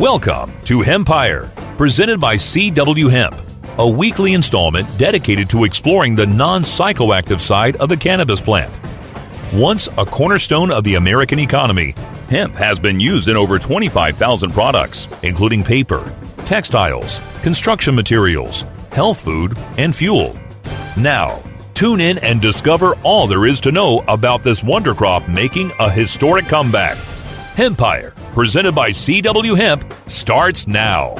Welcome to Hempire, presented by CW Hemp, a weekly installment dedicated to exploring the non psychoactive side of the cannabis plant. Once a cornerstone of the American economy, hemp has been used in over 25,000 products, including paper, textiles, construction materials, health food, and fuel. Now, tune in and discover all there is to know about this wonder crop making a historic comeback. Hempire, presented by CW Hemp, starts now.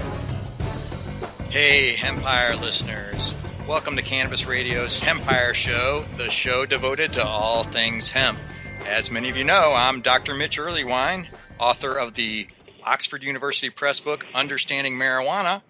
Hey, Hempire listeners. Welcome to Cannabis Radio's Hempire Show, the show devoted to all things hemp. As many of you know, I'm Dr. Mitch Earleywine, author of the Oxford University Press book Understanding Marijuana,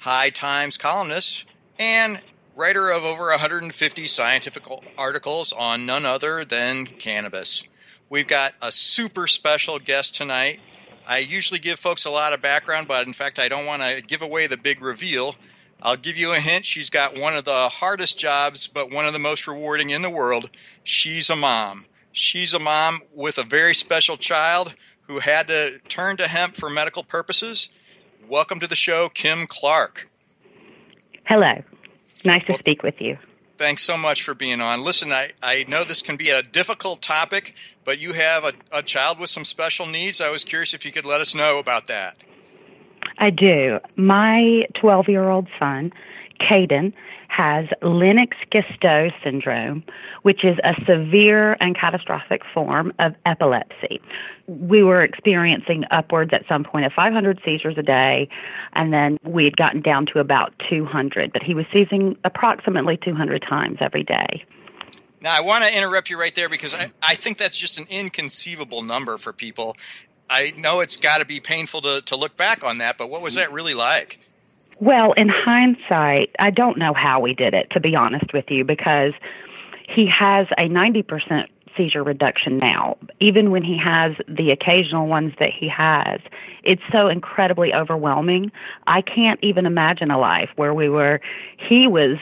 High Times columnist, and writer of over 150 scientific articles on none other than cannabis. We've got a super special guest tonight. I usually give folks a lot of background, but in fact, I don't want to give away the big reveal. I'll give you a hint. She's got one of the hardest jobs, but one of the most rewarding in the world. She's a mom. She's a mom with a very special child who had to turn to hemp for medical purposes. Welcome to the show, Kim Clark. Hello. Nice to well, speak with you. Thanks so much for being on. Listen, I, I know this can be a difficult topic, but you have a, a child with some special needs. I was curious if you could let us know about that. I do. My 12 year old son, Caden, has Lennox Gastaut syndrome, which is a severe and catastrophic form of epilepsy. We were experiencing upwards at some point of 500 seizures a day, and then we had gotten down to about 200, but he was seizing approximately 200 times every day. Now, I want to interrupt you right there because I, I think that's just an inconceivable number for people. I know it's got to be painful to, to look back on that, but what was that really like? Well, in hindsight, I don't know how we did it, to be honest with you, because he has a 90% seizure reduction now. Even when he has the occasional ones that he has, it's so incredibly overwhelming. I can't even imagine a life where we were, he was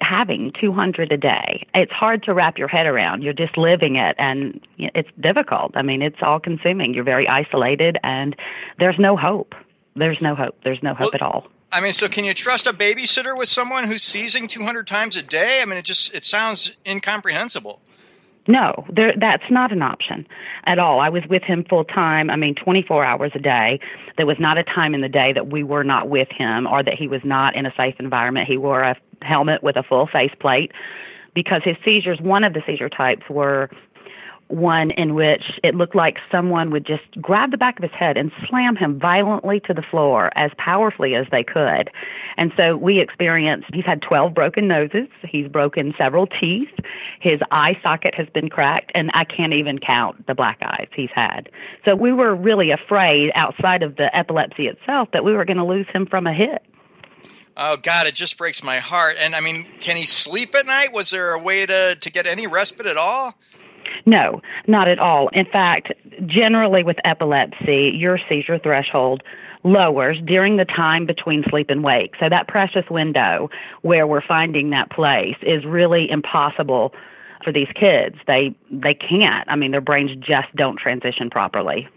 having 200 a day. It's hard to wrap your head around. You're just living it and it's difficult. I mean, it's all consuming. You're very isolated and there's no hope. There's no hope. There's no hope well, at all. I mean, so can you trust a babysitter with someone who's seizing 200 times a day? I mean, it just it sounds incomprehensible. No, there, that's not an option at all. I was with him full time. I mean, 24 hours a day. There was not a time in the day that we were not with him or that he was not in a safe environment. He wore a helmet with a full face plate because his seizures, one of the seizure types were one in which it looked like someone would just grab the back of his head and slam him violently to the floor as powerfully as they could. And so we experienced, he's had 12 broken noses, he's broken several teeth, his eye socket has been cracked, and I can't even count the black eyes he's had. So we were really afraid, outside of the epilepsy itself, that we were going to lose him from a hit. Oh God, it just breaks my heart. And I mean, can he sleep at night? Was there a way to to get any respite at all? No, not at all. In fact, generally with epilepsy, your seizure threshold lowers during the time between sleep and wake. So that precious window where we're finding that place is really impossible for these kids. They they can't. I mean, their brains just don't transition properly.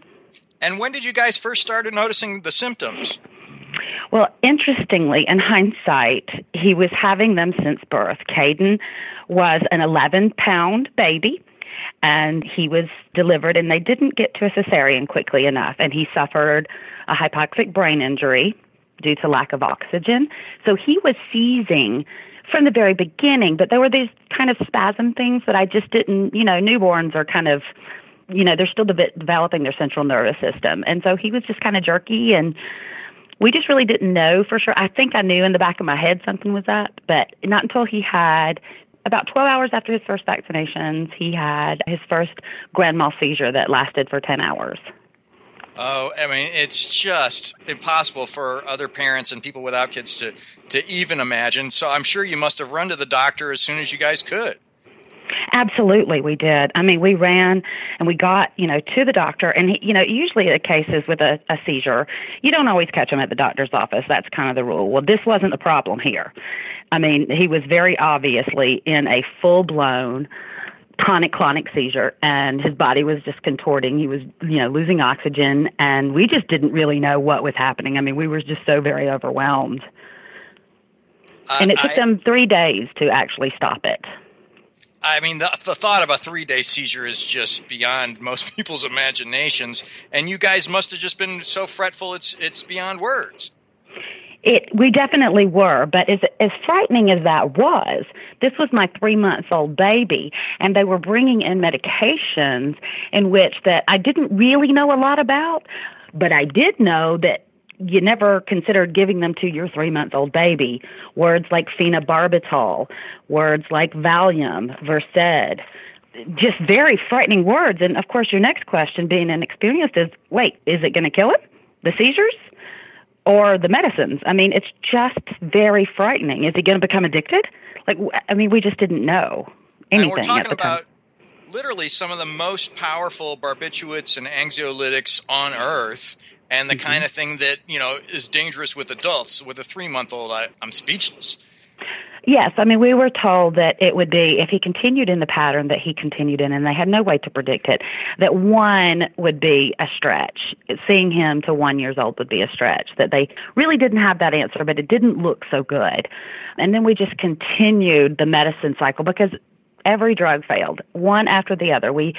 And when did you guys first start noticing the symptoms? Well, interestingly, in hindsight, he was having them since birth. Caden was an 11 pound baby and he was delivered and they didn't get to a cesarean quickly enough and he suffered a hypoxic brain injury due to lack of oxygen so he was seizing from the very beginning but there were these kind of spasm things that i just didn't you know newborns are kind of you know they're still de- developing their central nervous system and so he was just kind of jerky and we just really didn't know for sure. I think I knew in the back of my head something was up, but not until he had about 12 hours after his first vaccinations, he had his first grand mal seizure that lasted for 10 hours. Oh, I mean, it's just impossible for other parents and people without kids to, to even imagine. So I'm sure you must have run to the doctor as soon as you guys could. Absolutely, we did. I mean, we ran and we got, you know, to the doctor. And, he, you know, usually the cases with a, a seizure, you don't always catch them at the doctor's office. That's kind of the rule. Well, this wasn't the problem here. I mean, he was very obviously in a full blown tonic-clonic seizure and his body was just contorting he was you know losing oxygen and we just didn't really know what was happening i mean we were just so very overwhelmed uh, and it took I, them three days to actually stop it I mean, the, the, thought of a three day seizure is just beyond most people's imaginations. And you guys must have just been so fretful, it's, it's beyond words. It, we definitely were, but as, as frightening as that was, this was my three months old baby, and they were bringing in medications in which that I didn't really know a lot about, but I did know that you never considered giving them to your three month old baby. Words like phenobarbital, words like Valium, Versed, just very frightening words. And of course, your next question, being inexperienced, is wait, is it going to kill him? The seizures? Or the medicines? I mean, it's just very frightening. Is he going to become addicted? Like, I mean, we just didn't know anything. And we're talking about time. literally some of the most powerful barbiturates and anxiolytics on earth and the mm-hmm. kind of thing that you know is dangerous with adults. With a three month old, I'm speechless. Yes, I mean we were told that it would be if he continued in the pattern that he continued in, and they had no way to predict it. That one would be a stretch. Seeing him to one years old would be a stretch. That they really didn't have that answer, but it didn't look so good. And then we just continued the medicine cycle because every drug failed, one after the other. We,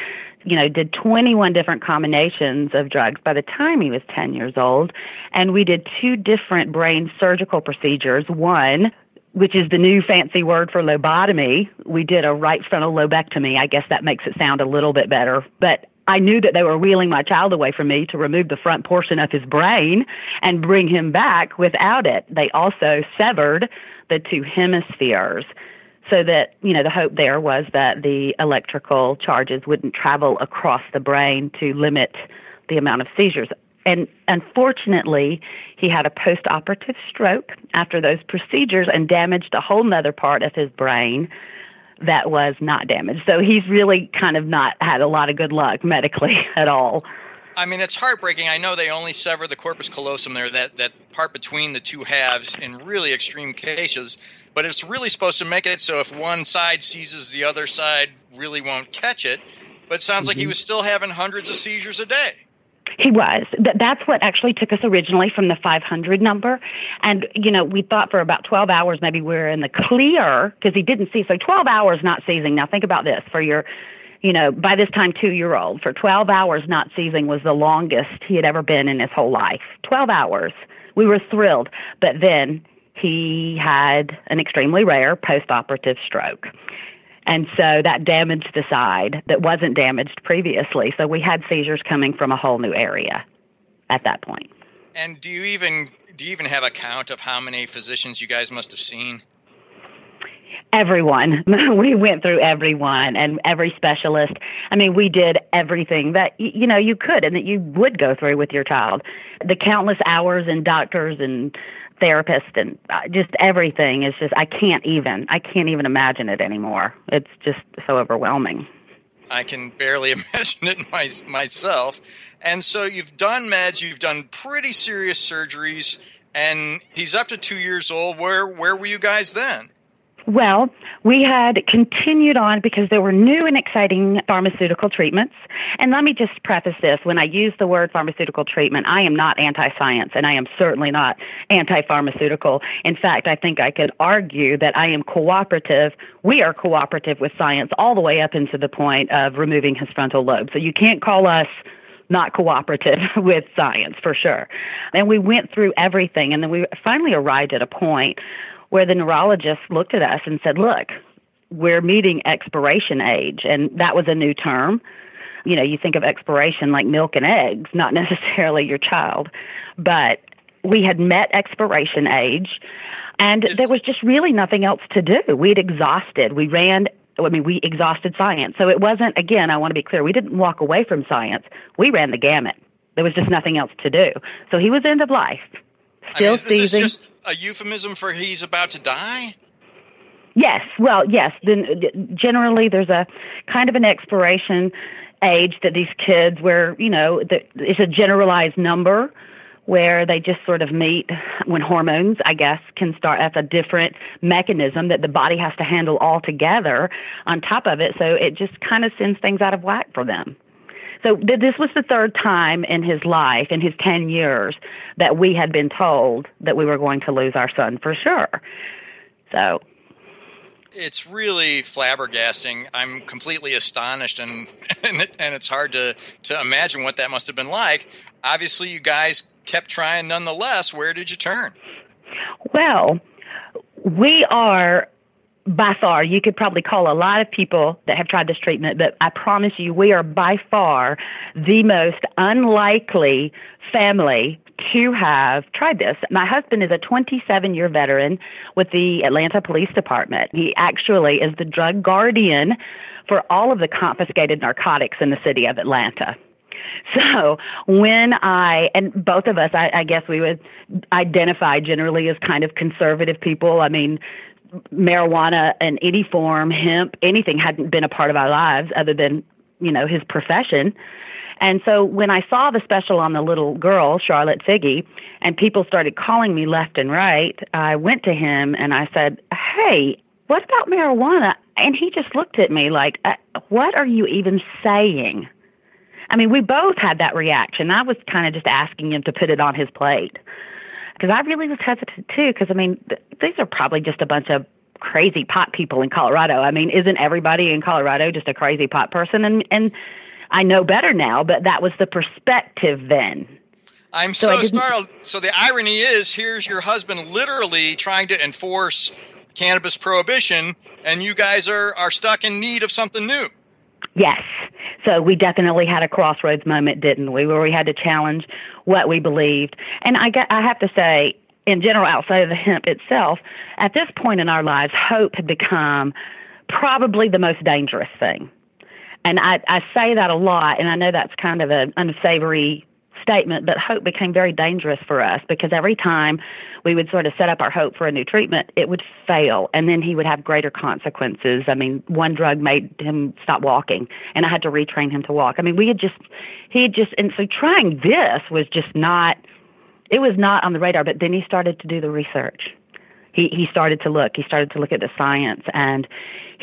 you know, did 21 different combinations of drugs by the time he was 10 years old, and we did two different brain surgical procedures. One, which is the new fancy word for lobotomy. We did a right frontal lobectomy. I guess that makes it sound a little bit better, but I knew that they were wheeling my child away from me to remove the front portion of his brain and bring him back without it. They also severed the two hemispheres so that you know the hope there was that the electrical charges wouldn't travel across the brain to limit the amount of seizures. And unfortunately he had a post-operative stroke after those procedures and damaged a whole other part of his brain that was not damaged. So he's really kind of not had a lot of good luck medically at all. I mean, it's heartbreaking. I know they only sever the corpus callosum there, that, that part between the two halves in really extreme cases but it's really supposed to make it so if one side seizes, the other side really won't catch it. But it sounds mm-hmm. like he mm-hmm. was still having hundreds of seizures a day. He was. That's what actually took us originally from the 500 number. And, you know, we thought for about 12 hours maybe we were in the clear because he didn't see. So 12 hours not seizing. Now think about this for your, you know, by this time two year old. For 12 hours not seizing was the longest he had ever been in his whole life. 12 hours. We were thrilled. But then he had an extremely rare post-operative stroke. And so that damaged the side that wasn't damaged previously. So we had seizures coming from a whole new area at that point. And do you even do you even have a count of how many physicians you guys must have seen? Everyone. we went through everyone and every specialist. I mean, we did everything that you know you could and that you would go through with your child. The countless hours and doctors and therapist and uh, just everything is just I can't even I can't even imagine it anymore. It's just so overwhelming. I can barely imagine it my, myself. And so you've done meds, you've done pretty serious surgeries, and he's up to two years old. Where where were you guys then? Well, we had continued on because there were new and exciting pharmaceutical treatments. And let me just preface this when I use the word pharmaceutical treatment, I am not anti science and I am certainly not anti pharmaceutical. In fact, I think I could argue that I am cooperative. We are cooperative with science all the way up into the point of removing his frontal lobe. So you can't call us not cooperative with science for sure. And we went through everything and then we finally arrived at a point where the neurologist looked at us and said, Look, we're meeting expiration age. And that was a new term. You know, you think of expiration like milk and eggs, not necessarily your child. But we had met expiration age, and there was just really nothing else to do. We'd exhausted. We ran I mean, we exhausted science. So it wasn't, again, I want to be clear, we didn't walk away from science. We ran the gamut. There was just nothing else to do. So he was end of life. Still I mean, seizing. just a euphemism for he's about to die? Yes. Well, yes. Then uh, generally there's a kind of an expiration age that these kids where, you know, it's a generalized number where they just sort of meet when hormones, I guess, can start. That's a different mechanism that the body has to handle all together on top of it. So it just kind of sends things out of whack for them. So th- this was the third time in his life, in his 10 years, that we had been told that we were going to lose our son for sure. So it's really flabbergasting. I'm completely astonished, and and, it, and, it's hard to to imagine what that must have been like. Obviously, you guys kept trying nonetheless. Where did you turn? Well, we are by far, you could probably call a lot of people that have tried this treatment, but I promise you, we are by far the most unlikely family to have tried this. My husband is a 27 year veteran with the Atlanta Police Department. He actually is the drug guardian for all of the confiscated narcotics in the city of Atlanta. So when I and both of us, I, I guess we would identify generally as kind of conservative people. I mean, marijuana in any form, hemp, anything hadn't been a part of our lives other than you know his profession. And so when I saw the special on the little girl, Charlotte Figi, and people started calling me left and right, I went to him and I said, "Hey, what about marijuana?" And he just looked at me like, uh, "What are you even saying?" I mean, we both had that reaction. I was kind of just asking him to put it on his plate because I really was hesitant too. Because I mean, th- these are probably just a bunch of crazy pot people in Colorado. I mean, isn't everybody in Colorado just a crazy pot person? And and I know better now, but that was the perspective then. I'm so, so startled. So the irony is, here's your husband literally trying to enforce cannabis prohibition, and you guys are are stuck in need of something new. Yes. So we definitely had a crossroads moment, didn't we, where we had to challenge what we believed. And I, I have to say, in general, outside of the hemp itself, at this point in our lives, hope had become probably the most dangerous thing. And I, I say that a lot, and I know that's kind of an unsavory statement, but hope became very dangerous for us because every time we would sort of set up our hope for a new treatment, it would fail, and then he would have greater consequences. I mean, one drug made him stop walking, and I had to retrain him to walk. I mean, we had just, he had just, and so trying this was just not, it was not on the radar. But then he started to do the research. He he started to look. He started to look at the science, and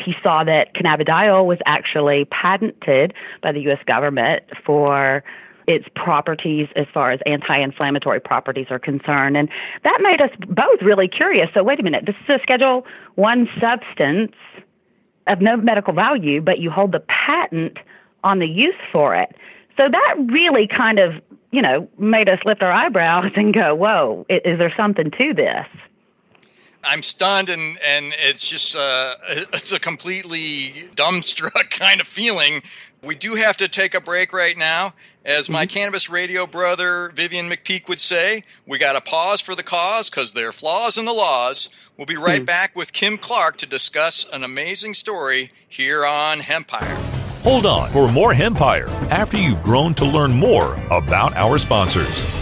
he saw that cannabidiol was actually patented by the U.S. government for its properties as far as anti-inflammatory properties are concerned. And that made us both really curious. So wait a minute. This is a schedule 1 substance of no medical value but you hold the patent on the use for it. So that really kind of you know made us lift our eyebrows and go whoa is there something to this? I'm stunned and and it's just uh, it's a completely dumbstruck kind of feeling. We do have to take a break right now. As my mm-hmm. cannabis radio brother Vivian McPeak would say, we got to pause for the cause because there are flaws in the laws. We'll be right mm. back with Kim Clark to discuss an amazing story here on Hempire. Hold on for more Hempire after you've grown to learn more about our sponsors.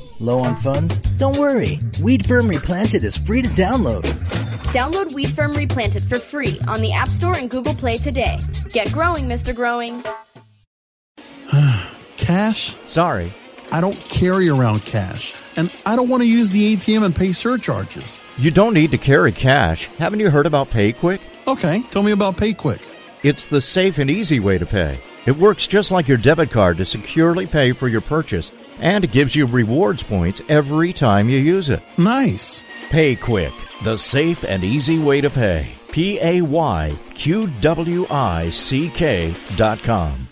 Low on funds? Don't worry. Weed Firm Replanted is free to download. Download Weed Firm Replanted for free on the App Store and Google Play today. Get growing, Mr. Growing. cash? Sorry. I don't carry around cash, and I don't want to use the ATM and pay surcharges. You don't need to carry cash. Haven't you heard about PayQuick? Okay, tell me about PayQuick. It's the safe and easy way to pay. It works just like your debit card to securely pay for your purchase and it gives you rewards points every time you use it. Nice. Pay quick, the safe and easy way to pay. P A Y Q W I C K dot com.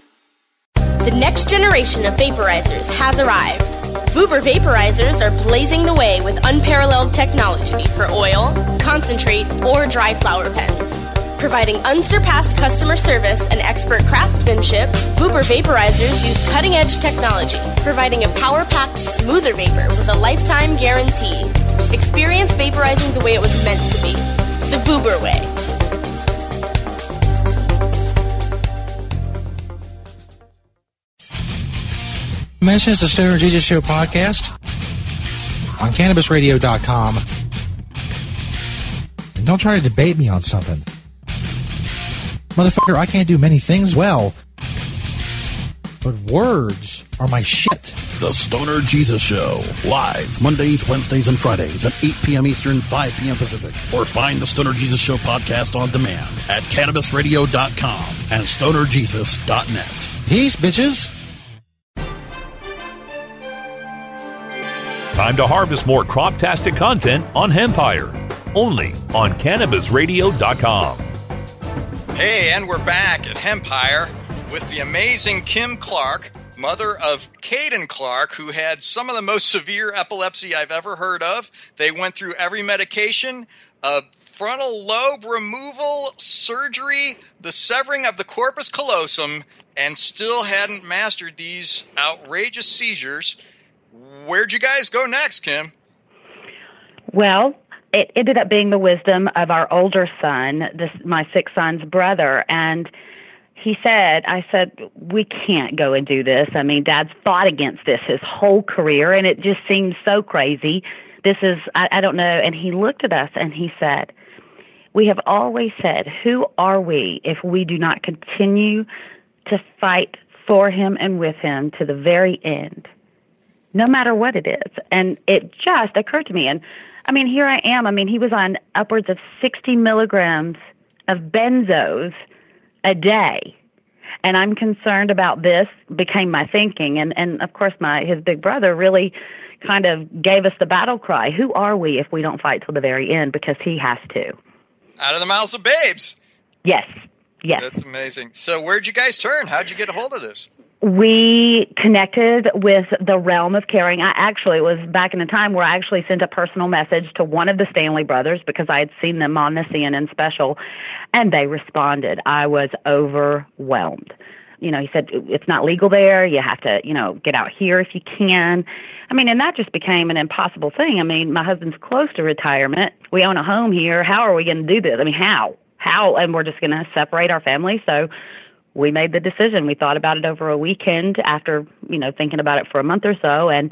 The next generation of vaporizers has arrived. Vuber vaporizers are blazing the way with unparalleled technology for oil, concentrate, or dry flower pens. Providing unsurpassed customer service and expert craftsmanship, Vuber vaporizers use cutting edge technology, providing a power packed, smoother vapor with a lifetime guarantee. Experience vaporizing the way it was meant to be the Vuber way. Mentions the Stoner Jesus Show podcast on CannabisRadio.com. And don't try to debate me on something. Motherfucker, I can't do many things well, but words are my shit. The Stoner Jesus Show, live Mondays, Wednesdays, and Fridays at 8 p.m. Eastern, 5 p.m. Pacific. Or find the Stoner Jesus Show podcast on demand at CannabisRadio.com and StonerJesus.net. Peace, bitches. Time to harvest more crop-tastic content on Hempire, only on CannabisRadio.com. Hey, and we're back at Hempire with the amazing Kim Clark, mother of Caden Clark, who had some of the most severe epilepsy I've ever heard of. They went through every medication, a frontal lobe removal, surgery, the severing of the corpus callosum, and still hadn't mastered these outrageous seizures. Where'd you guys go next, Kim? Well, it ended up being the wisdom of our older son, this my six son's brother, and he said, I said, we can't go and do this. I mean, dad's fought against this his whole career, and it just seems so crazy. This is, I, I don't know. And he looked at us and he said, We have always said, who are we if we do not continue to fight for him and with him to the very end, no matter what it is? And it just occurred to me. And I mean, here I am. I mean, he was on upwards of 60 milligrams of benzos a day. And I'm concerned about this became my thinking. And, and of course, my, his big brother really kind of gave us the battle cry. Who are we if we don't fight till the very end? Because he has to. Out of the mouths of babes. Yes. Yes. That's amazing. So, where'd you guys turn? How'd you get a hold of this? We connected with the realm of caring. I actually was back in a time where I actually sent a personal message to one of the Stanley brothers because I had seen them on the CNN special and they responded. I was overwhelmed. You know, he said, it's not legal there. You have to, you know, get out here if you can. I mean, and that just became an impossible thing. I mean, my husband's close to retirement. We own a home here. How are we going to do this? I mean, how? How? And we're just going to separate our family. So we made the decision. We thought about it over a weekend after, you know, thinking about it for a month or so. And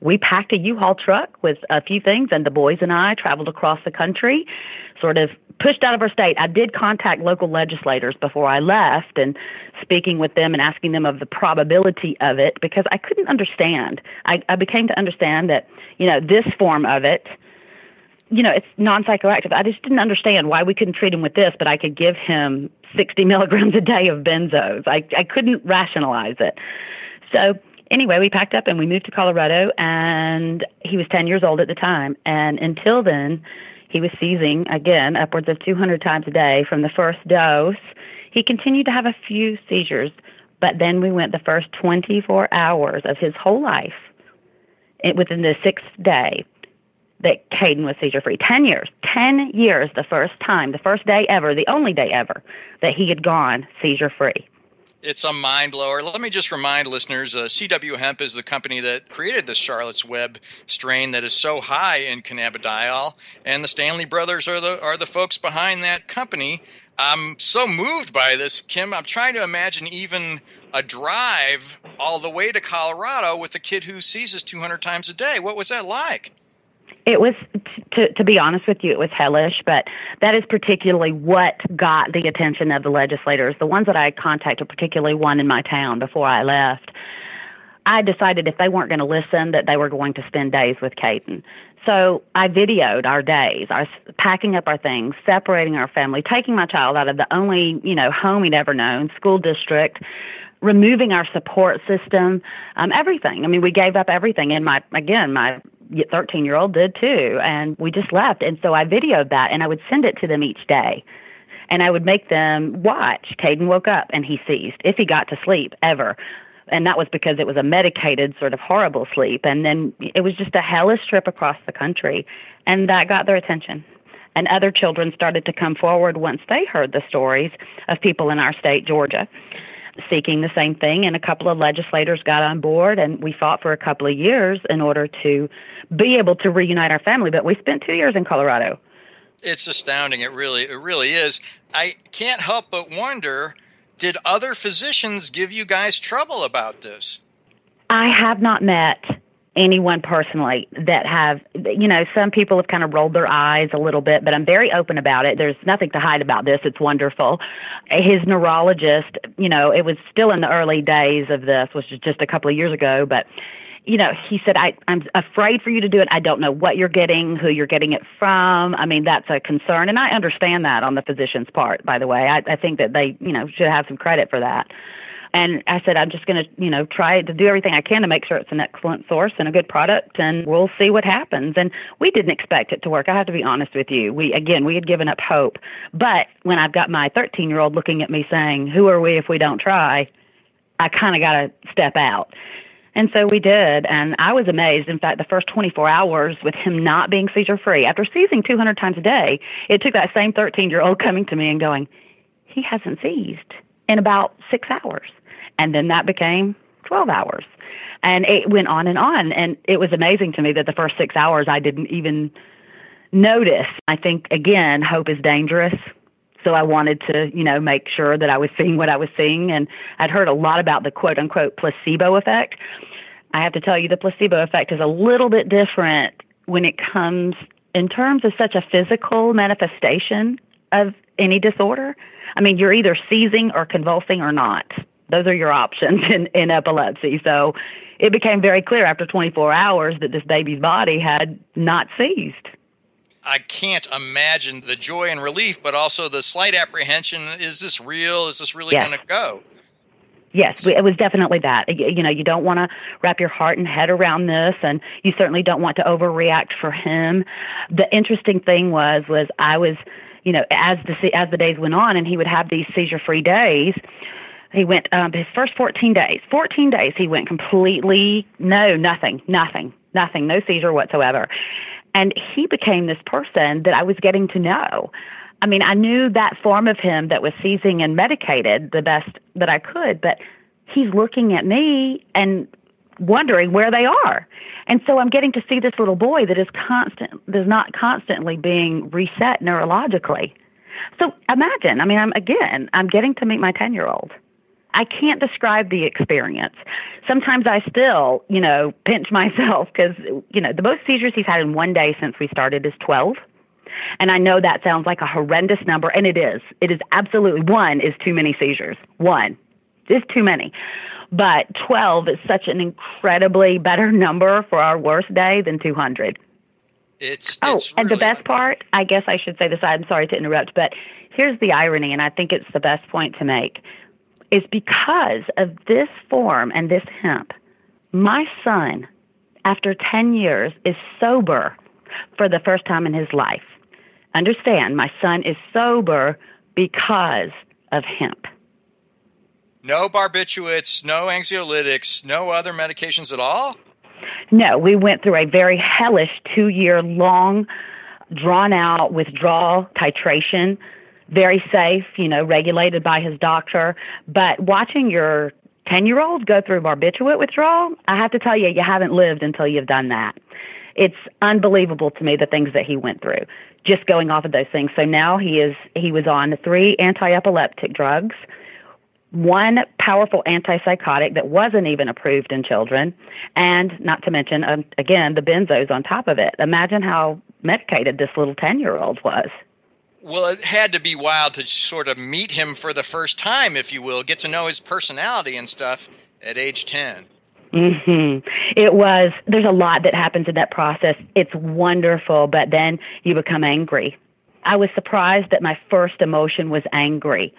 we packed a U-Haul truck with a few things, and the boys and I traveled across the country, sort of pushed out of our state. I did contact local legislators before I left and speaking with them and asking them of the probability of it because I couldn't understand. I, I became to understand that, you know, this form of it, you know, it's non psychoactive. I just didn't understand why we couldn't treat him with this, but I could give him 60 milligrams a day of benzos. I, I couldn't rationalize it. So, anyway, we packed up and we moved to Colorado, and he was 10 years old at the time. And until then, he was seizing again upwards of 200 times a day from the first dose. He continued to have a few seizures, but then we went the first 24 hours of his whole life eh, within the sixth day that Caden was seizure free. 10 years. 10 years the first time, the first day ever, the only day ever that he had gone seizure free. It's a mind blower. Let me just remind listeners uh, CW Hemp is the company that created the Charlotte's Web strain that is so high in cannabidiol, and the Stanley brothers are the, are the folks behind that company. I'm so moved by this, Kim. I'm trying to imagine even a drive all the way to Colorado with a kid who seizes 200 times a day. What was that like? It was, to, to be honest with you, it was hellish, but that is particularly what got the attention of the legislators. The ones that I contacted, particularly one in my town before I left, I decided if they weren't going to listen, that they were going to spend days with Caden. So I videoed our days, our packing up our things, separating our family, taking my child out of the only, you know, home he'd ever known, school district, removing our support system, um, everything. I mean, we gave up everything. And my, again, my 13 year old did too. And we just left. And so I videoed that and I would send it to them each day. And I would make them watch. Caden woke up and he seized, if he got to sleep ever. And that was because it was a medicated, sort of horrible sleep. And then it was just a hellish trip across the country. And that got their attention. And other children started to come forward once they heard the stories of people in our state, Georgia, seeking the same thing. And a couple of legislators got on board, and we fought for a couple of years in order to be able to reunite our family. But we spent two years in Colorado. It's astounding. It really, it really is. I can't help but wonder did other physicians give you guys trouble about this? I have not met anyone personally that have you know some people have kind of rolled their eyes a little bit but i'm very open about it. There's nothing to hide about this. It's wonderful. His neurologist you know it was still in the early days of this which was just a couple of years ago but you know he said i i'm afraid for you to do it. I don't know what you're getting who you're getting it from. I mean that's a concern and i understand that on the physician's part by the way. I i think that they you know should have some credit for that and I said, I'm just going to, you know, try to do everything I can to make sure it's an excellent source and a good product, and we'll see what happens. And we didn't expect it to work. I have to be honest with you. We, again, we had given up hope. But when I've got my 13 year old looking at me saying, Who are we if we don't try? I kind of got to step out. And so we did, and I was amazed. In fact, the first 24 hours with him not being seizure free, after seizing 200 times a day, it took that same 13 year old coming to me and going, He hasn't seized in about six hours. And then that became 12 hours. And it went on and on. And it was amazing to me that the first six hours I didn't even notice. I think, again, hope is dangerous. So I wanted to, you know, make sure that I was seeing what I was seeing. And I'd heard a lot about the quote unquote placebo effect. I have to tell you, the placebo effect is a little bit different when it comes in terms of such a physical manifestation of any disorder. I mean, you're either seizing or convulsing or not. Those are your options in, in epilepsy. So it became very clear after 24 hours that this baby's body had not seized. I can't imagine the joy and relief, but also the slight apprehension. Is this real? Is this really yes. going to go? Yes, it was definitely that. You know, you don't want to wrap your heart and head around this, and you certainly don't want to overreact for him. The interesting thing was, was I was, you know, as the as the days went on, and he would have these seizure-free days. He went um, his first 14 days. 14 days he went completely no, nothing, nothing, nothing, no seizure whatsoever. And he became this person that I was getting to know. I mean, I knew that form of him that was seizing and medicated the best that I could, but he's looking at me and wondering where they are. And so I'm getting to see this little boy that is constant, that's not constantly being reset neurologically. So imagine, I mean, I'm again, I'm getting to meet my 10 year old. I can't describe the experience. Sometimes I still, you know, pinch myself because, you know, the most seizures he's had in one day since we started is 12. And I know that sounds like a horrendous number, and it is. It is absolutely one is too many seizures. One is too many. But 12 is such an incredibly better number for our worst day than 200. It's, oh, it's and really the best part, I guess I should say this. I'm sorry to interrupt, but here's the irony, and I think it's the best point to make is because of this form and this hemp. My son, after 10 years, is sober for the first time in his life. Understand, my son is sober because of hemp. No barbiturates, no anxiolytics, no other medications at all? No, we went through a very hellish two year long, drawn out withdrawal titration very safe, you know, regulated by his doctor. But watching your 10 year old go through barbiturate withdrawal, I have to tell you, you haven't lived until you've done that. It's unbelievable to me the things that he went through just going off of those things. So now he is he was on three anti-epileptic drugs, one powerful antipsychotic that wasn't even approved in children, and not to mention um, again the benzos on top of it. Imagine how medicated this little 10-year-old was. Well, it had to be wild to sort of meet him for the first time, if you will, get to know his personality and stuff at age 10. Mhm. It was there's a lot that happens in that process. It's wonderful, but then you become angry. I was surprised that my first emotion was angry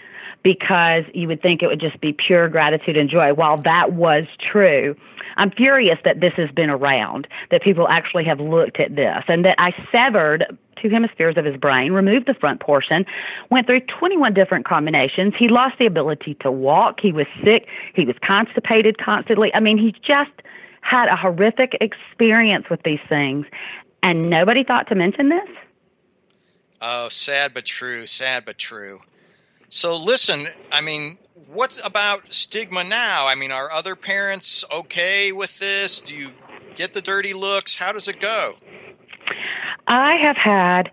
because you would think it would just be pure gratitude and joy. While that was true, I'm furious that this has been around, that people actually have looked at this, and that I severed two hemispheres of his brain, removed the front portion, went through 21 different combinations. He lost the ability to walk. He was sick. He was constipated constantly. I mean, he just had a horrific experience with these things, and nobody thought to mention this. Oh, sad but true. Sad but true. So listen, I mean, what about stigma now? I mean, are other parents okay with this? Do you get the dirty looks? How does it go? I have had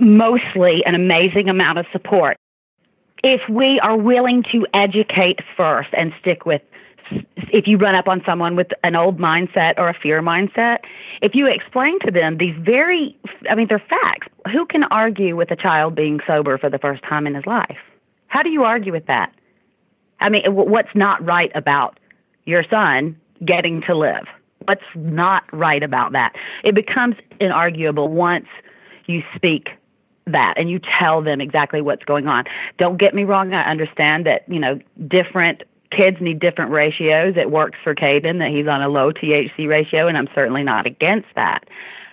mostly an amazing amount of support. If we are willing to educate first and stick with if you run up on someone with an old mindset or a fear mindset, if you explain to them these very, I mean, they're facts. Who can argue with a child being sober for the first time in his life? How do you argue with that? I mean, what's not right about your son getting to live? What's not right about that? It becomes inarguable once you speak that and you tell them exactly what's going on. Don't get me wrong, I understand that, you know, different kids need different ratios. It works for Caden that he's on a low THC ratio, and I'm certainly not against that.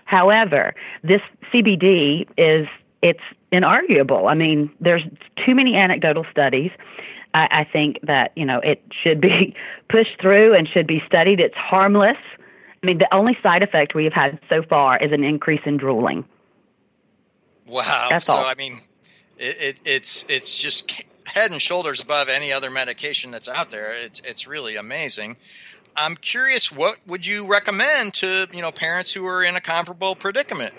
However, this CBD is it's inarguable. I mean, there's too many anecdotal studies. I, I think that you know it should be pushed through and should be studied. It's harmless. I mean, the only side effect we have had so far is an increase in drooling. Wow. That's so all. I mean, it, it, it's it's just head and shoulders above any other medication that's out there. It's it's really amazing. I'm curious, what would you recommend to you know parents who are in a comparable predicament?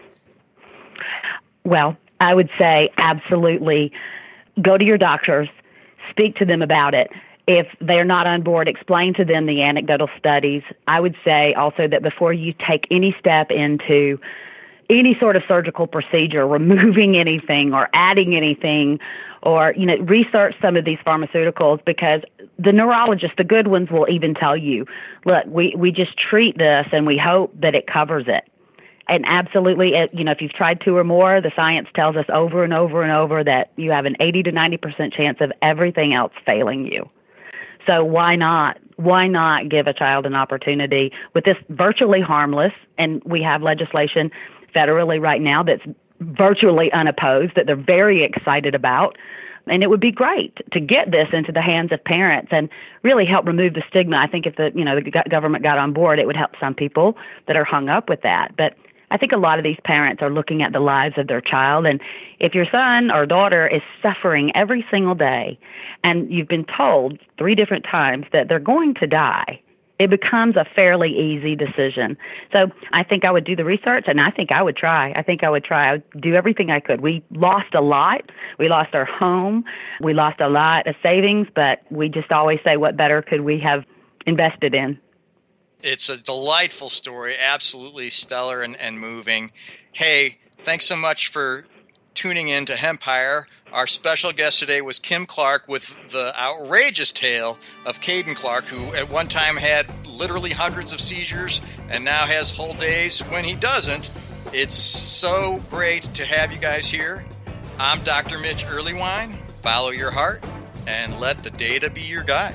Well, I would say absolutely go to your doctors, speak to them about it. If they're not on board, explain to them the anecdotal studies. I would say also that before you take any step into any sort of surgical procedure, removing anything or adding anything, or you know, research some of these pharmaceuticals because the neurologists, the good ones, will even tell you, look, we we just treat this and we hope that it covers it. And absolutely, you know, if you've tried two or more, the science tells us over and over and over that you have an 80 to 90 percent chance of everything else failing you. So why not? Why not give a child an opportunity with this virtually harmless? And we have legislation federally right now that's virtually unopposed that they're very excited about. And it would be great to get this into the hands of parents and really help remove the stigma. I think if the you know the government got on board, it would help some people that are hung up with that. But I think a lot of these parents are looking at the lives of their child. And if your son or daughter is suffering every single day and you've been told three different times that they're going to die, it becomes a fairly easy decision. So I think I would do the research and I think I would try. I think I would try. I would do everything I could. We lost a lot. We lost our home. We lost a lot of savings, but we just always say, what better could we have invested in? It's a delightful story, absolutely stellar and, and moving. Hey, thanks so much for tuning in to Hempire. Our special guest today was Kim Clark with the outrageous tale of Caden Clark, who at one time had literally hundreds of seizures and now has whole days when he doesn't. It's so great to have you guys here. I'm Dr. Mitch Earleywine. Follow your heart and let the data be your guide.